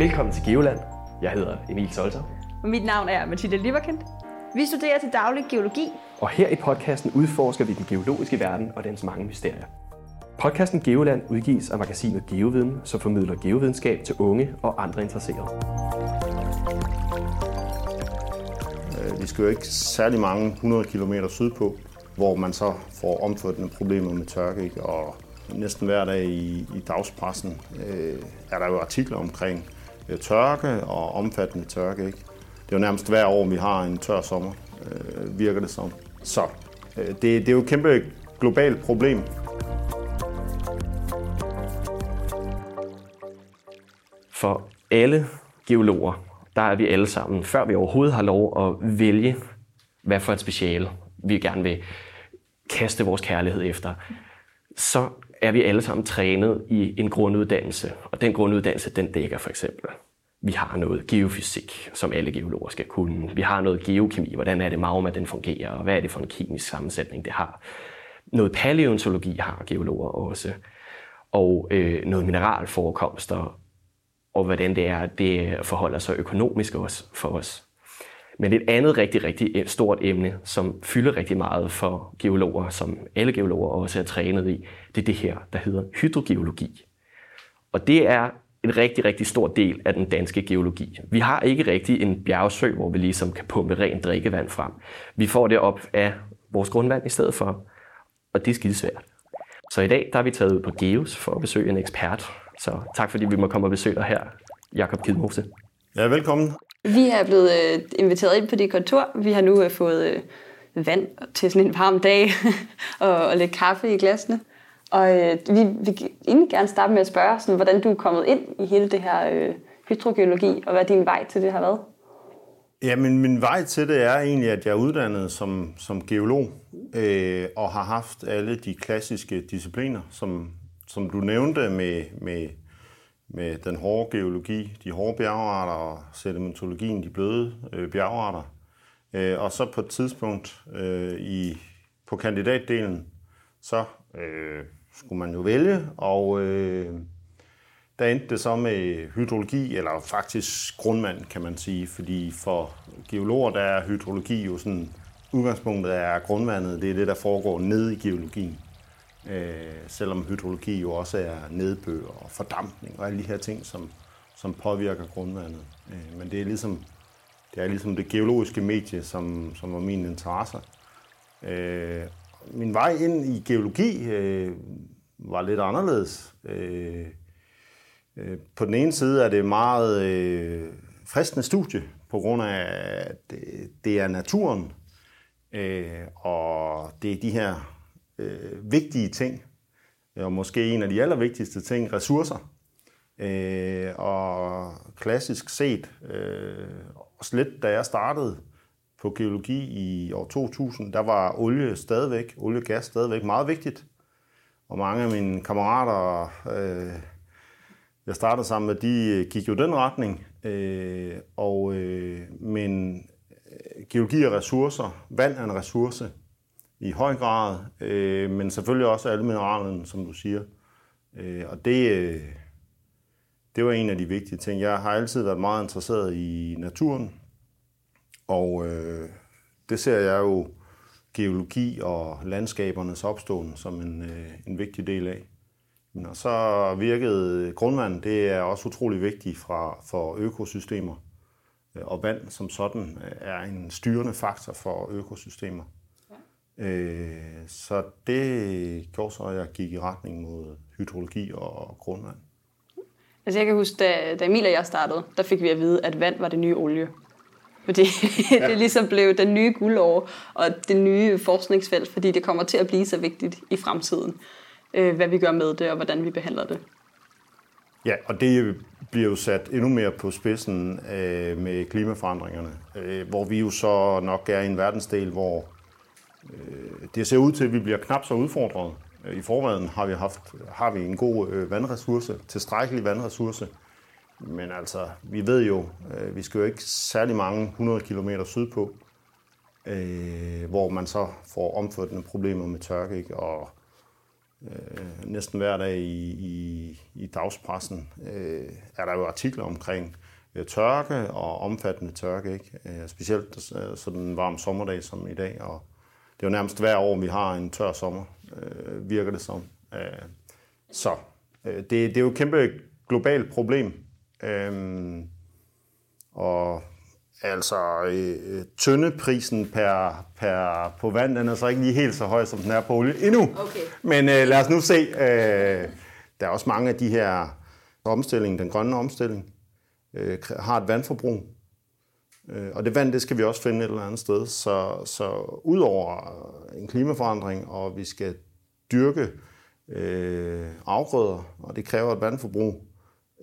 Velkommen til Geoland. Jeg hedder Emil Solter. Og mit navn er Mathilde Liverkendt. Vi studerer til daglig geologi. Og her i podcasten udforsker vi den geologiske verden og dens mange mysterier. Podcasten Geoland udgives af magasinet Geoviden, som formidler geovidenskab til unge og andre interesserede. Vi skal jo ikke særlig mange 100 km sydpå, hvor man så får omfattende problemer med tørke. Ikke? Og næsten hver dag i, i dagspressen øh, er der jo artikler omkring øh, Øh, tørke og omfattende tørke. Ikke? Det er jo nærmest hver år, vi har en tør sommer, øh, virker det som. Så øh, det, det er jo et kæmpe globalt problem. For alle geologer, der er vi alle sammen, før vi overhovedet har lov at vælge, hvad for et speciale vi gerne vil kaste vores kærlighed efter, så er vi alle sammen trænet i en grunduddannelse. Og den grunduddannelse, den dækker for eksempel, vi har noget geofysik, som alle geologer skal kunne. Vi har noget geokemi, hvordan er det magma, den fungerer, og hvad er det for en kemisk sammensætning, det har. Noget paleontologi har geologer også, og øh, noget mineralforekomster, og hvordan det er, det forholder sig økonomisk også for os. Men et andet rigtig, rigtig e- stort emne, som fylder rigtig meget for geologer, som alle geologer også er trænet i, det er det her, der hedder hydrogeologi. Og det er en rigtig, rigtig stor del af den danske geologi. Vi har ikke rigtig en bjergsø, hvor vi ligesom kan pumpe rent drikkevand frem. Vi får det op af vores grundvand i stedet for, og det er skidesvært. Så i dag der er vi taget ud på Geos for at besøge en ekspert. Så tak fordi vi må komme og besøge dig her, Jakob Kidmose. Ja, velkommen. Vi er blevet øh, inviteret ind på dit kontor. Vi har nu øh, fået øh, vand til sådan en varm dag og, og lidt kaffe i glasene. Og øh, vi vil egentlig gerne starte med at spørge, sådan, hvordan du er kommet ind i hele det her øh, hydrogeologi, og hvad din vej til det har været. Ja, men min vej til det er egentlig, at jeg er uddannet som, som geolog øh, og har haft alle de klassiske discipliner, som, som du nævnte med, med, med den hårde geologi, de hårde bjergarter og sedimentologien, de bløde øh, bjergarter. Øh, og så på et tidspunkt øh, i, på kandidatdelen, så øh, skulle man jo vælge, og øh, der endte det så med hydrologi, eller faktisk grundvand, kan man sige, fordi for geologer, der er hydrologi jo sådan, udgangspunktet er grundvandet, det er det, der foregår nede i geologien. Øh, selvom hydrologi jo også er nedbør og fordampning og alle de her ting, som, som påvirker grundvandet. Øh, men det er ligesom det er ligesom det geologiske medie, som, som var min interesse. Øh, min vej ind i geologi øh, var lidt anderledes. Øh, øh, på den ene side er det meget øh, fristende studie, på grund af, at det, det er naturen, øh, og det er de her øh, vigtige ting, øh, og måske en af de allervigtigste ting, ressourcer. Øh, og klassisk set, øh, slet da jeg startede på geologi i år 2000, der var olie stadigvæk, olie og gas stadigvæk meget vigtigt. Og mange af mine kammerater, øh, jeg startede sammen med, de øh, gik jo den retning. Øh, og, øh, men øh, geologi er ressourcer, vand er en ressource i høj grad, øh, men selvfølgelig også alle mineralerne, som du siger. Øh, og det, øh, det var en af de vigtige ting. Jeg har altid været meget interesseret i naturen, og øh, det ser jeg jo geologi og landskabernes opståen som en, øh, en vigtig del af. Men og så virkede grundvand, det er også utrolig vigtigt fra, for økosystemer. Øh, og vand som sådan øh, er en styrende faktor for økosystemer. Øh, så det gjorde så, at jeg gik i retning mod hydrologi og grundvand. Altså jeg kan huske, da, da Emil og jeg startede, der fik vi at vide, at vand var det nye olie. Fordi ja. det ligesom blev den nye guldår og det nye forskningsfelt, fordi det kommer til at blive så vigtigt i fremtiden, øh, hvad vi gør med det og hvordan vi behandler det. Ja, og det bliver jo sat endnu mere på spidsen øh, med klimaforandringerne, øh, hvor vi jo så nok er i en verdensdel, hvor Øh, det ser ud til, at vi bliver knap så udfordret. Øh, I forvejen har vi, haft, har vi en god øh, vandressource, tilstrækkelig vandressource, men altså, vi ved jo, vi skal jo ikke særlig mange 100 km sydpå, hvor man så får omfattende problemer med tørke. Ikke? Og øh, næsten hver dag i, i, i dagspressen, øh, er der jo artikler omkring øh, tørke og omfattende tørke, ikke? Øh, specielt øh, sådan en varm sommerdag som i dag, og det er jo nærmest hver år, vi har en tør sommer, øh, virker det som. Øh, så øh, det, det er jo et kæmpe globalt problem. Øh, og altså, øh, tyndeprisen per, per, på vand, den er så ikke lige helt så høj, som den er på olie endnu. Okay. Men øh, lad os nu se. Øh, der er også mange af de her omstilling, den grønne omstilling, øh, har et vandforbrug. Øh, og det vand, det skal vi også finde et eller andet sted. Så, så udover en klimaforandring, og vi skal dyrke øh, afgrøder, og det kræver et vandforbrug,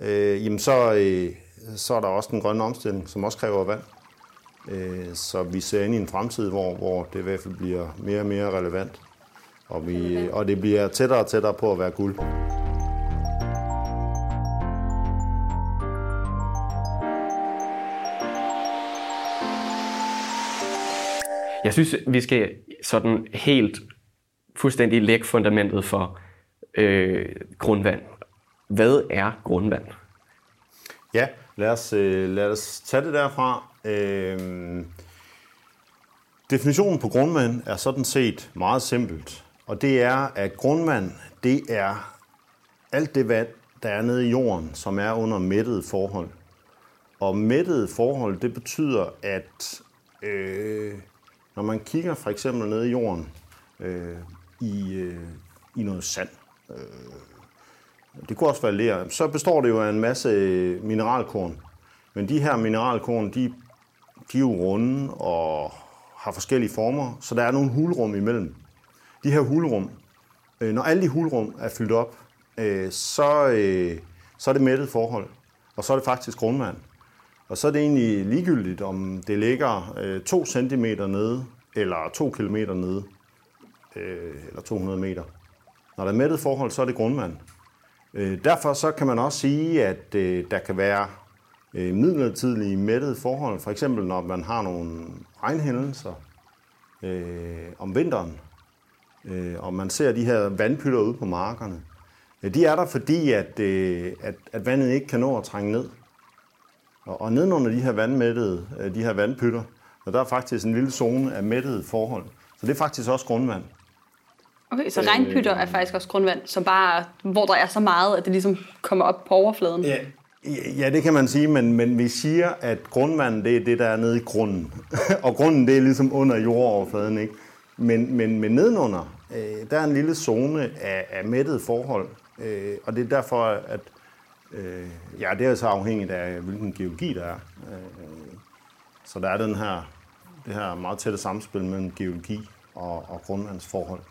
øh, jamen så, øh, så er der også den grønne omstilling, som også kræver vand. Øh, så vi ser ind i en fremtid, hvor, hvor det i hvert fald bliver mere og mere relevant. Og, vi, og det bliver tættere og tættere på at være guld. Jeg synes, vi skal sådan helt fuldstændig lægge fundamentet for øh, grundvand. Hvad er grundvand? Ja, lad os, øh, lad os tage det derfra. Øh, definitionen på grundvand er sådan set meget simpelt. Og det er, at grundvand, det er alt det vand, der er nede i jorden, som er under mættede forhold. Og mættede forhold, det betyder, at øh, når man kigger for eksempel ned i jorden øh, i, øh, i noget sand, øh, det kunne også være ler, så består det jo af en masse øh, mineralkorn. Men de her mineralkorn, de, de er jo runde og har forskellige former, så der er nogle hulrum imellem. De her hulrum, øh, når alle de hulrum er fyldt op, øh, så, øh, så er det mættet forhold, og så er det faktisk grundvand. Og så er det egentlig ligegyldigt, om det ligger øh, 2 cm nede, eller 2 km nede, øh, eller 200 meter. Når der er mættet forhold, så er det grundvand. Øh, derfor så kan man også sige, at øh, der kan være øh, midlertidige mættede forhold. For eksempel når man har nogle regnhændelser øh, om vinteren, øh, og man ser de her vandpytter ude på markerne. Øh, de er der fordi, at, øh, at, at vandet ikke kan nå at trænge ned. Og, og nedenunder de her vandmættede, øh, de her vandpytter, og der er faktisk en lille zone af mættede forhold. Så det er faktisk også grundvand. Okay, så regnpytter er faktisk også grundvand, som bare, hvor der er så meget, at det ligesom kommer op på overfladen. Ja, ja det kan man sige, men, men vi siger, at grundvand det er det, der er nede i grunden. og grunden det er ligesom under jordoverfladen. Ikke? Men, men, men nedenunder, øh, der er en lille zone af, af mættet forhold. Øh, og det er derfor, at øh, ja, det er så afhængigt af, hvilken geologi der er. Øh, så der er den her, det her meget tætte samspil mellem geologi og, og grundvandsforhold.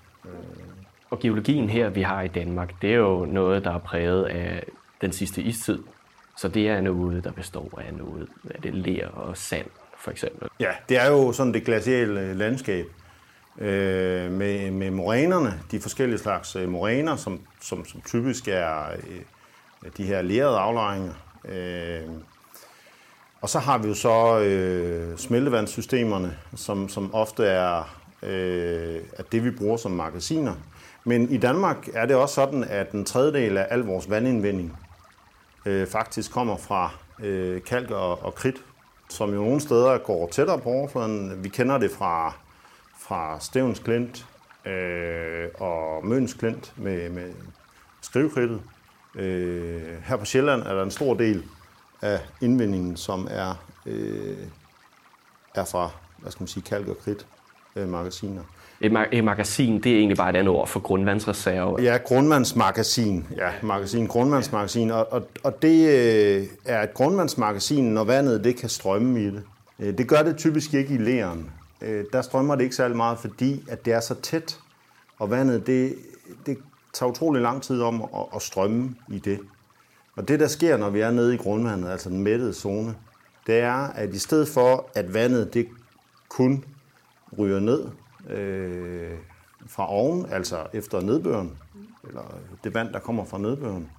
Og geologien her, vi har i Danmark, det er jo noget, der er præget af den sidste istid. Så det er noget, der består af noget af det ler og sand, for eksempel. Ja, det er jo sådan det glaciale landskab øh, med, med morænerne, de forskellige slags øh, moræner, som, som, som typisk er øh, de her lerede aflejringer. Øh, og så har vi jo så øh, smeltevandssystemerne, som, som ofte er øh, er det, vi bruger som magasiner. Men i Danmark er det også sådan, at en tredjedel af al vores vandindvinding øh, faktisk kommer fra øh, kalk og, og kridt, som jo nogle steder går tættere på overfladen. Vi kender det fra, fra Stævns Klint øh, og Møns Klint med, med skrivekridtet. Øh, her på Sjælland er der en stor del af indvindingen, som er, øh, er fra hvad skal man sige, kalk og kridt øh. Et, ma- et magasin, det er egentlig bare et andet ord for grundvandsreserve. Ja, grundvandsmagasin. Ja, magasin, grundvandsmagasin. Og, og, og det øh, er et grundvandsmagasin, når vandet det kan strømme i det. Øh, det gør det typisk ikke i læren. Øh, der strømmer det ikke særlig meget, fordi at det er så tæt, og vandet det, det tager utrolig lang tid om at, at strømme i det. Og det, der sker, når vi er nede i grundvandet, altså den mættede zone, det er, at i stedet for, at vandet det kun ryger ned øh, fra oven, altså efter nedbøren, eller det vand, der kommer fra nedbøren.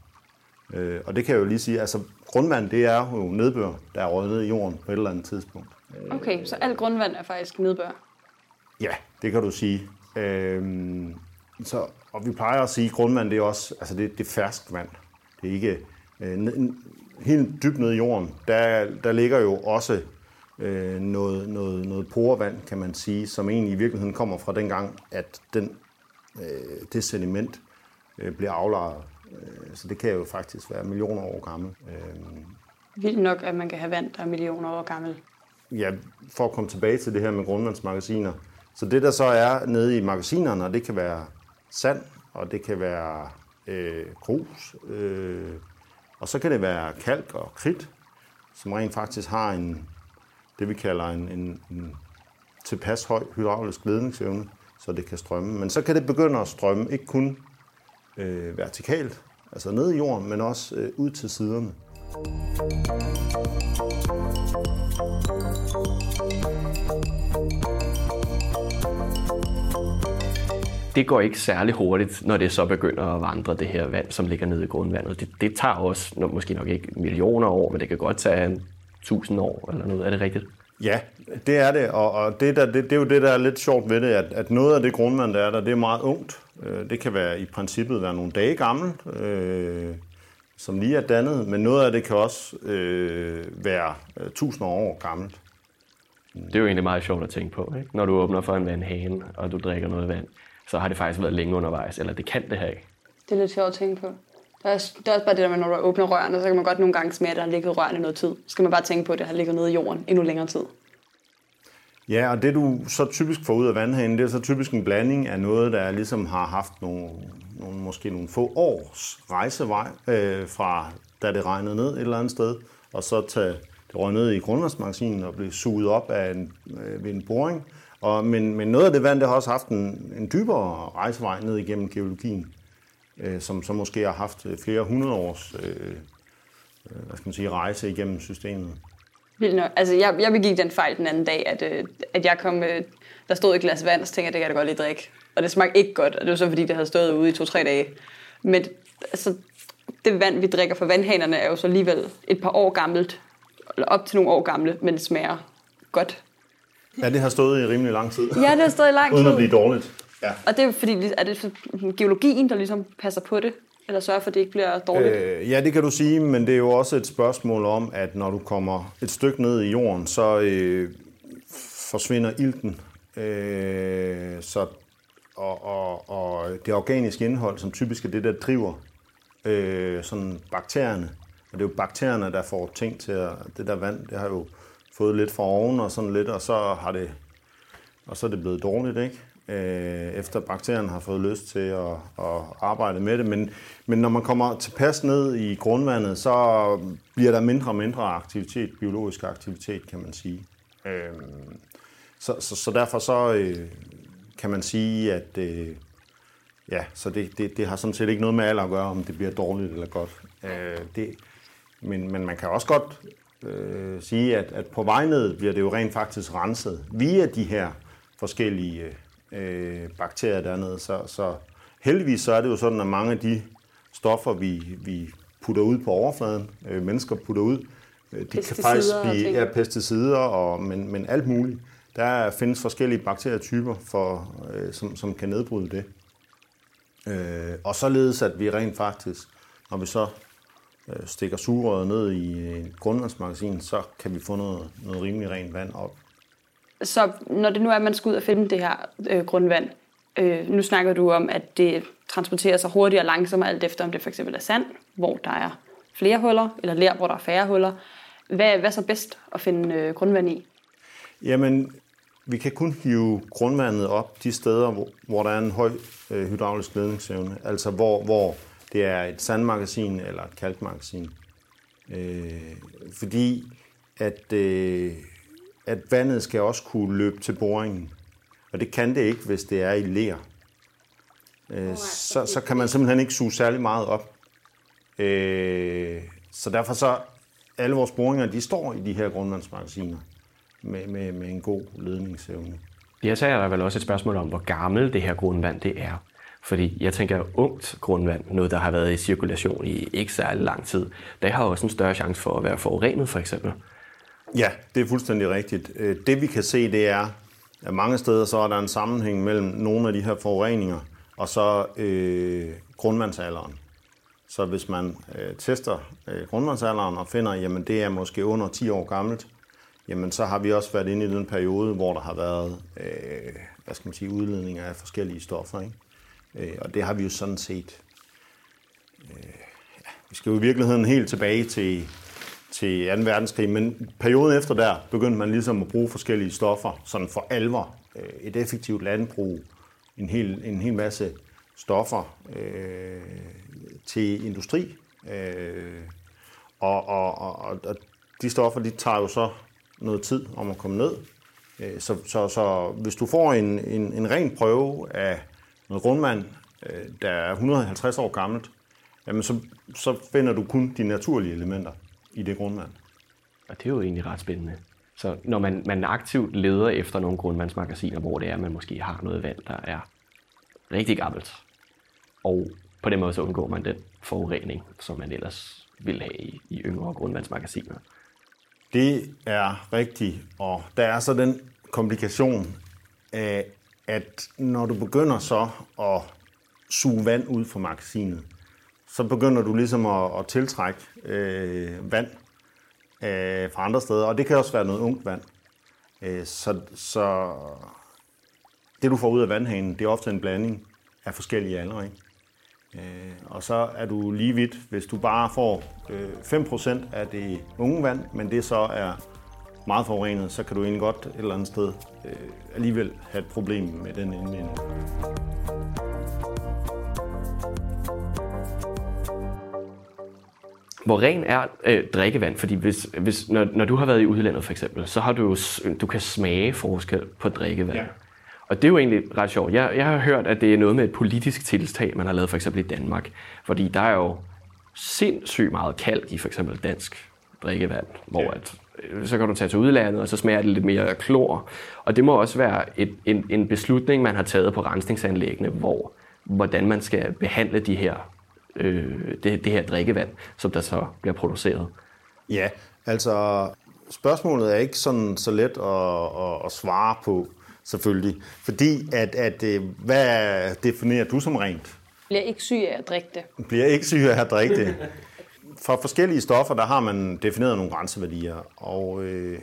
Øh, og det kan jeg jo lige sige, altså grundvand, det er jo nedbør, der er røget ned i jorden på et eller andet tidspunkt. Okay, så alt grundvand er faktisk nedbør? Ja, det kan du sige. Øh, Så, og vi plejer at sige, at grundvand det er også altså det, det er fersk vand. Det er ikke øh, helt dybt nede i jorden. Der, der ligger jo også øh, noget, noget, noget porevand, kan man sige, som egentlig i virkeligheden kommer fra den gang, at den, øh, det sediment øh, bliver aflejret. Øh, så det kan jo faktisk være millioner år gammel. Øh, Vildt nok, at man kan have vand, der er millioner år gammel. Ja, for at komme tilbage til det her med grundvandsmagasiner. Så det, der så er nede i magasinerne, og det kan være sand, og det kan være øh, grus, øh, og så kan det være kalk og kridt, som rent faktisk har en, det vi kalder en, en, en tilpas høj hydraulisk ledningsevne, så det kan strømme. Men så kan det begynde at strømme, ikke kun øh, vertikalt, altså ned i jorden, men også øh, ud til siderne. Det går ikke særlig hurtigt, når det så begynder at vandre det her vand, som ligger nede i grundvandet. Det, det tager også, måske nok ikke millioner år, men det kan godt tage tusind år eller noget. Er det rigtigt? Ja, det er det, og, og det, der, det, det er jo det, der er lidt sjovt ved det, at, at noget af det grundvand, der er der, det er meget ungt. Øh, det kan være i princippet være nogle dage gammelt, øh, som lige er dannet, men noget af det kan også øh, være øh, tusinder år gammelt. Det er jo egentlig meget sjovt at tænke på, ikke? når du åbner for en vandhane, og du drikker noget vand så har det faktisk været længe undervejs, eller det kan det have. Det er lidt sjovt at tænke på. Der er, der er også bare det der med, når du åbner rørene, så kan man godt nogle gange smage, at der har ligget rørene noget tid. Så skal man bare tænke på, at det har ligget nede i jorden endnu længere tid. Ja, og det du så typisk får ud af vandhanen, det er så typisk en blanding af noget, der ligesom har haft nogle, nogle måske nogle få års rejsevej øh, fra da det regnede ned et eller andet sted, og så tage det røg ned i grundvandsmagasinet og blive suget op af en, øh, ved en boring, og, men, men noget af det vand, det har også haft en, en dybere rejsevej ned igennem geologien, øh, som så måske har haft øh, flere hundrede års øh, øh, hvad skal man sige, rejse igennem systemet. Vildt nok. Altså, jeg, jeg begik den fejl den anden dag, at, øh, at jeg kom, øh, der stod et glas vand, og så tænkte jeg, det kan jeg da godt lige drikke. Og det smagte ikke godt, og det var så fordi, det havde stået ude i to-tre dage. Men altså, det vand, vi drikker fra vandhanerne, er jo så alligevel et par år gammelt, eller op til nogle år gamle, men det smager godt. Ja, det har stået i rimelig lang tid. Ja, det har stået i lang tid. Uden at blive dårligt. Ja. Og det er fordi, er det geologien, der ligesom passer på det? Eller sørger for, at det ikke bliver dårligt? Øh, ja, det kan du sige, men det er jo også et spørgsmål om, at når du kommer et stykke ned i jorden, så øh, forsvinder ilten. Øh, så, og, og, og det organiske indhold, som typisk er det, der driver øh, sådan bakterierne. Og det er jo bakterierne, der får ting til at... Det der vand, det har jo fået lidt fra oven og sådan lidt, og så har det, og så er det blevet dårligt, ikke? Øh, efter bakterien har fået lyst til at, at arbejde med det. Men, men når man kommer tilpas ned i grundvandet, så bliver der mindre og mindre aktivitet, biologisk aktivitet, kan man sige. Øh, så, så, så derfor så øh, kan man sige, at øh, ja, så det, det, det har sådan set ikke noget med alder at gøre, om det bliver dårligt eller godt. Øh, det, men, men man kan også godt øh, sige, at, at på vejnettet bliver det jo rent faktisk renset via de her forskellige øh, bakterier dernede. Så, så heldigvis så er det jo sådan, at mange af de stoffer, vi, vi putter ud på overfladen, øh, mennesker putter ud, øh, de kan faktisk blive ja, pesticider, og, men, men alt muligt. Der findes forskellige bakterietyper, for, øh, som, som kan nedbryde det. Øh, og således, at vi rent faktisk, når vi så Øh, stikker sugerøret ned i et grundvandsmagasin, så kan vi få noget, noget rimelig rent vand op. Så når det nu er, at man skal ud og finde det her øh, grundvand, øh, nu snakker du om, at det transporterer sig hurtigere og langsommere, alt efter om det for eksempel er sand, hvor der er flere huller, eller ler, hvor der er færre huller. Hvad, hvad er så bedst at finde øh, grundvand i? Jamen, vi kan kun hive grundvandet op de steder, hvor, hvor der er en høj øh, hydraulisk ledningsevne. Altså hvor, hvor det er et sandmagasin eller et kalkmagasin. Øh, fordi at, øh, at vandet skal også kunne løbe til boringen. Og det kan det ikke, hvis det er i ler. Øh, så, så kan man simpelthen ikke suge særlig meget op. Øh, så derfor så, alle vores boringer, de står i de her grundvandsmagasiner med, med, med en god ledningsevne. Ja, så er der vel også et spørgsmål om, hvor gammelt det her grundvand det er. Fordi jeg tænker, ungt grundvand, noget der har været i cirkulation i ikke særlig lang tid, det har også en større chance for at være forurenet for eksempel. Ja, det er fuldstændig rigtigt. Øh, det vi kan se, det er, at mange steder så er der en sammenhæng mellem nogle af de her forureninger og så øh, grundvandsalderen. Så hvis man øh, tester øh, grundvandsalderen og finder, jamen det er måske under 10 år gammelt, jamen så har vi også været inde i den periode, hvor der har været øh, hvad skal man sige, udledninger af forskellige stoffer. Ikke? Øh, og det har vi jo sådan set... Øh, ja, vi skal jo i virkeligheden helt tilbage til, til 2. verdenskrig, men perioden efter der begyndte man ligesom at bruge forskellige stoffer, sådan for alvor. Øh, et effektivt landbrug, en hel, en hel masse stoffer øh, til industri. Øh, og, og, og, og de stoffer, de tager jo så noget tid om at komme ned. Øh, så, så, så hvis du får en, en, en ren prøve af noget grundvand, øh, der er 150 år gammelt, jamen så, så finder du kun de naturlige elementer i det grundvand. Og det er jo egentlig ret spændende. Så når man, man aktivt leder efter nogle grundvandsmagasiner, hvor det er, man måske har noget vand, der er rigtig gammelt, og på den måde så undgår man den forurening, som man ellers ville have i, i yngre grundvandsmagasiner. Det er rigtigt, og der er så den komplikation, at når du begynder så at suge vand ud fra magasinet, så begynder du ligesom at, at tiltrække øh, vand øh, fra andre steder, og det kan også være noget ungt vand. Øh, så, så det du får ud af vandhanen, det er ofte en blanding af forskellige aldre. Ikke? Øh, og så er du lige vidt, hvis du bare får øh, 5% af det unge vand, men det så er meget forurenet, så kan du egentlig godt et eller andet sted øh, alligevel have et problem med den indvinding. Hvor ren er øh, drikkevand? Fordi hvis, hvis, når, når du har været i udlandet for eksempel, så har du jo, du kan smage forskel på drikkevand. Ja. Og det er jo egentlig ret sjovt. Jeg, jeg har hørt, at det er noget med et politisk tiltag, man har lavet for eksempel i Danmark. Fordi der er jo sindssygt meget kalk i for eksempel dansk drikkevand, hvor ja. at, så kan du tage til udlandet, og så smager det lidt mere klor. Og det må også være et, en, en beslutning, man har taget på rensningsanlæggene, hvor, hvordan man skal behandle de her, øh, det, det her drikkevand, som der så bliver produceret. Ja, altså spørgsmålet er ikke sådan så let at, at, at svare på selvfølgelig. Fordi at, at øh, hvad definerer du som rent? Bliver ikke syg af at drikke det. Bliver ikke syg af at drikke det. For forskellige stoffer, der har man defineret nogle grænseværdier, og øh,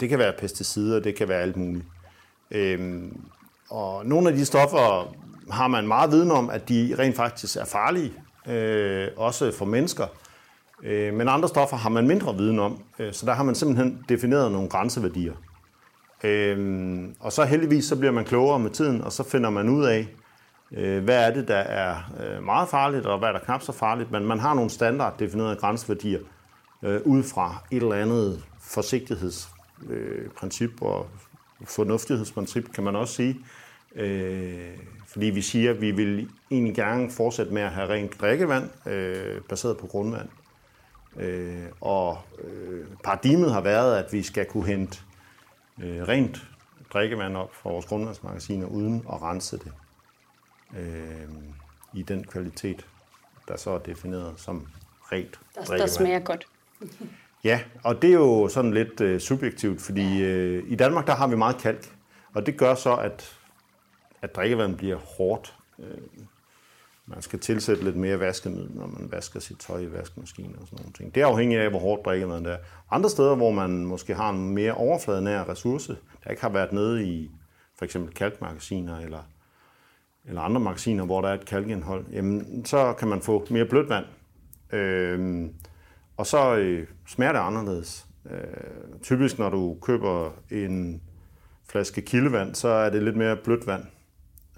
det kan være pesticider, det kan være alt muligt. Øh, og nogle af de stoffer har man meget viden om, at de rent faktisk er farlige, øh, også for mennesker. Øh, men andre stoffer har man mindre viden om, øh, så der har man simpelthen defineret nogle grænseværdier. Øh, og så heldigvis så bliver man klogere med tiden, og så finder man ud af, øh, hvad er det, der er øh, meget farligt, og hvad er der knap så farligt. Men man har nogle standard definerede grænseværdier øh, ud fra et eller andet forsigtighedsprincip øh, og fornuftighedsprincip, kan man også sige. Øh, fordi vi siger, at vi vil egentlig gerne fortsætte med at have rent drikkevand, øh, baseret på grundvand. Øh, og øh, paradigmet har været, at vi skal kunne hente øh, rent drikkevand op fra vores grundvandsmagasiner, uden at rense det øh, i den kvalitet, der så er defineret som rent der. Der smager godt. ja, og det er jo sådan lidt øh, subjektivt, fordi øh, i Danmark der har vi meget kalk, og det gør så, at, at drikkevand bliver hårdt. Øh, man skal tilsætte lidt mere vaskemiddel, når man vasker sit tøj i vaskemaskinen og sådan nogle ting. Det er afhængigt af, hvor hårdt drikkevandet er. Andre steder, hvor man måske har en mere overfladenær ressource, der ikke har været nede i for eksempel kalkmagasiner eller, eller andre magasiner, hvor der er et kalkindhold, jamen, så kan man få mere blødt vand. Øh, og så øh, smager det anderledes. Øh, typisk, når du køber en flaske kildevand, så er det lidt mere blødt vand.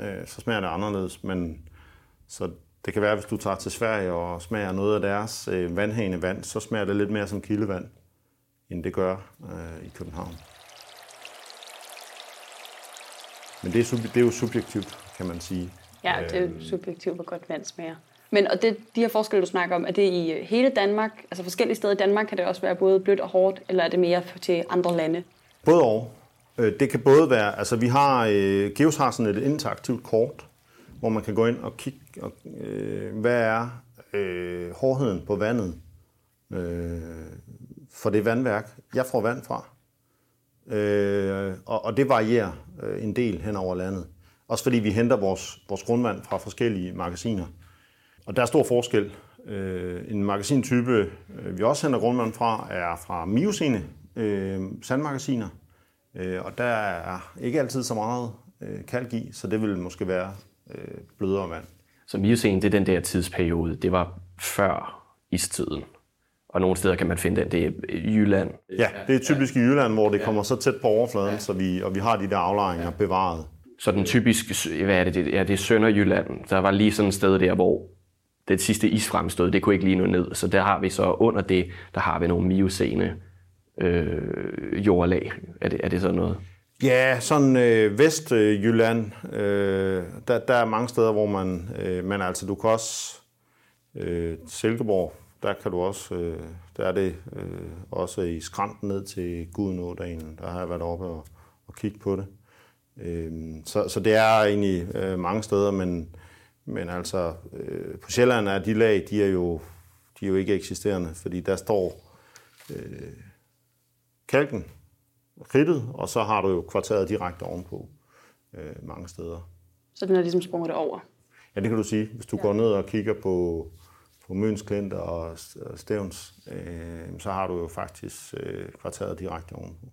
Øh, så smager det anderledes, men så det kan være, hvis du tager til Sverige og smager noget af deres øh, vandhane vand, så smager det lidt mere som kildevand, end det gør øh, i København. Men det er, det er jo subjektivt, kan man sige. Ja, det er jo subjektivt, hvor godt vand smager. Men og det, de her forskelle, du snakker om, er det i øh, hele Danmark? Altså forskellige steder i Danmark kan det også være både blødt og hårdt, eller er det mere til andre lande? Både og. Øh, det kan både være, altså vi har, øh, Geos har sådan et interaktivt kort, hvor man kan gå ind og kigge, og, øh, hvad er øh, hårdheden på vandet øh, for det vandværk, jeg får vand fra. Øh, og, og det varierer øh, en del hen over landet. Også fordi vi henter vores, vores grundvand fra forskellige magasiner. Og der er stor forskel. Øh, en magasintype, øh, vi også henter grundvand fra, er fra Miocene øh, sandmagasiner. Øh, og der er ikke altid så meget øh, kalk i, så det vil måske være øh, blødere vand. Så Miocene, det er den der tidsperiode. Det var før istiden. Og nogle steder kan man finde den. Det er Jylland. Ja, det er typisk i Jylland, hvor det kommer så tæt på overfladen, så vi, og vi har de der aflejringer bevaret. Så den typisk, hvad er det, det, ja, det er Sønderjylland. Der var lige sådan et sted der, hvor det sidste isfremstød, det kunne ikke lige nå ned. Så der har vi så under det, der har vi nogle miocene øh, jordlag. Er det, er det sådan noget? Ja, sådan øh, Vestjylland, øh, der, der er mange steder, hvor man, øh, men altså du kan også, øh, Silkeborg, der kan du også, øh, der er det øh, også i skrænten ned til Gudenådalen, der har jeg været oppe og, og kigge på det. Øh, så, så det er egentlig øh, mange steder, men, men altså øh, på Sjælland er de lag, de er jo, de er jo ikke eksisterende, fordi der står øh, kalken, kridtet, og så har du jo kvarteret direkte ovenpå øh, mange steder. Så den er ligesom sprunget over? Ja, det kan du sige. Hvis du ja. går ned og kigger på, på Møns Klint og Stævns, øh, så har du jo faktisk øh, kvarteret direkte ovenpå.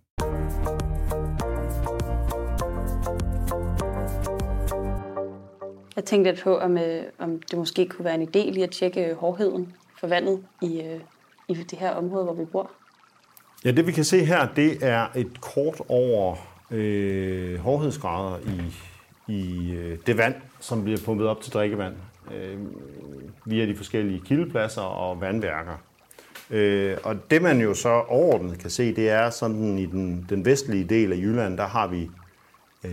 Jeg tænkte lidt på, om, øh, om det måske kunne være en idé lige at tjekke hårdheden for vandet i, øh, i det her område, hvor vi bor. Ja, det vi kan se her, det er et kort over øh, hårdhedsgrader i, i øh, det vand, som bliver pumpet op til drikkevand øh, via de forskellige kildepladser og vandværker. Øh, og det man jo så overordnet kan se, det er sådan i den, den vestlige del af Jylland, der har vi øh,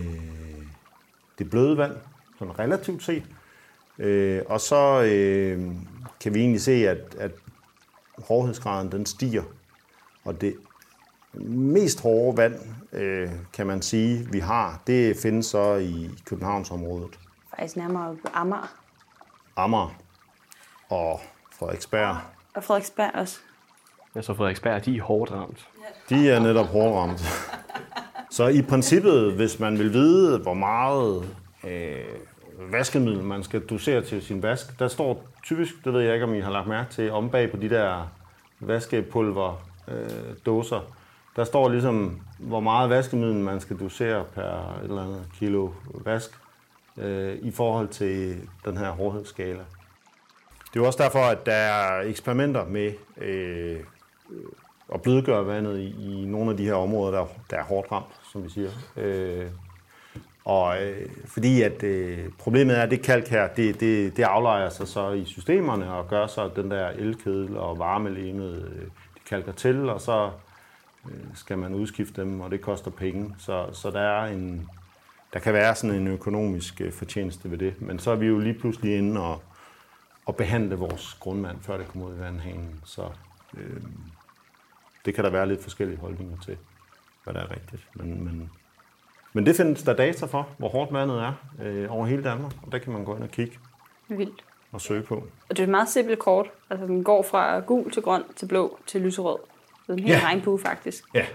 det bløde vand, sådan relativt set. Øh, og så øh, kan vi egentlig se, at, at hårdhedsgraden den stiger. Og det mest hårde vand, øh, kan man sige, vi har, det findes så i Københavnsområdet. Faktisk nærmere på Amager. Amager og Frederiksberg. Og Frederiksberg også. Ja, så Frederiksberg, de er hårdt ramt. De er netop hårdt ramt. Så i princippet, hvis man vil vide, hvor meget øh, vaskemiddel man skal dosere til sin vask, der står typisk, det ved jeg ikke, om I har lagt mærke til, om bag på de der vaskepulver øh, dåser, der står ligesom, hvor meget vaskemiddel man skal dosere per et eller andet kilo vask øh, i forhold til den her hårdhedsskala. Det er jo også derfor, at der er eksperimenter med øh, at blødgøre vandet i, i nogle af de her områder, der, der er hårdt ramt, som vi siger. Øh, og øh, fordi at øh, problemet er, at det kalk her, det, det, det aflejer sig så i systemerne og gør så, at den der elkedel og varmelænet, øh, de kalker til, og så øh, skal man udskifte dem, og det koster penge. Så, så der er en, der kan være sådan en økonomisk øh, fortjeneste ved det. Men så er vi jo lige pludselig inde og, og behandle vores grundvand, før det kommer ud i vandhanen. Så øh, det kan der være lidt forskellige holdninger til, hvad der er rigtigt. Men, men, men det findes der data for, hvor hårdt vandet er øh, over hele Danmark, og der kan man gå ind og kigge Vildt. og søge på. Og det er et meget simpelt kort. Altså, den går fra gul til grøn til blå til lyserød. Det er en hel Ja. regnbue, faktisk. Ja.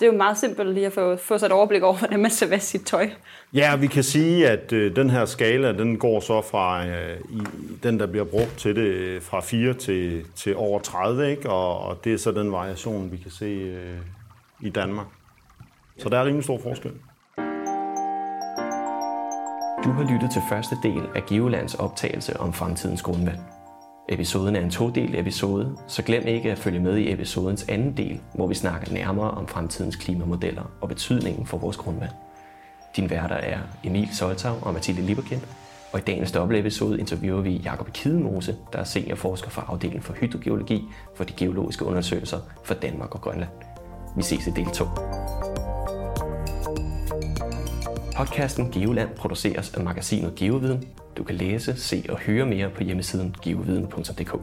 Det er jo meget simpelt lige at få, få sig et overblik over, hvordan man skal vaske sit tøj. Ja, vi kan sige, at øh, den her skala, den går så fra øh, i, den, der bliver brugt til det, øh, fra 4 til, til over 30, ikke? Og, og det er så den variation, vi kan se øh, i Danmark. Så der er rimelig stor forskel. Du har lyttet til første del af Geolands optagelse om fremtidens grundvand. Episoden er en todel episode, så glem ikke at følge med i episodens anden del, hvor vi snakker nærmere om fremtidens klimamodeller og betydningen for vores grundvand. Din værter er Emil Soltau og Mathilde Lieberkind, og i dagens dobbeltepisode interviewer vi Jakob Kidemose, der er seniorforsker fra afdelingen for hydrogeologi for de geologiske undersøgelser for Danmark og Grønland. Vi ses i del 2. Podcasten Geoland produceres af magasinet GeoViden. Du kan læse, se og høre mere på hjemmesiden geoviden.dk.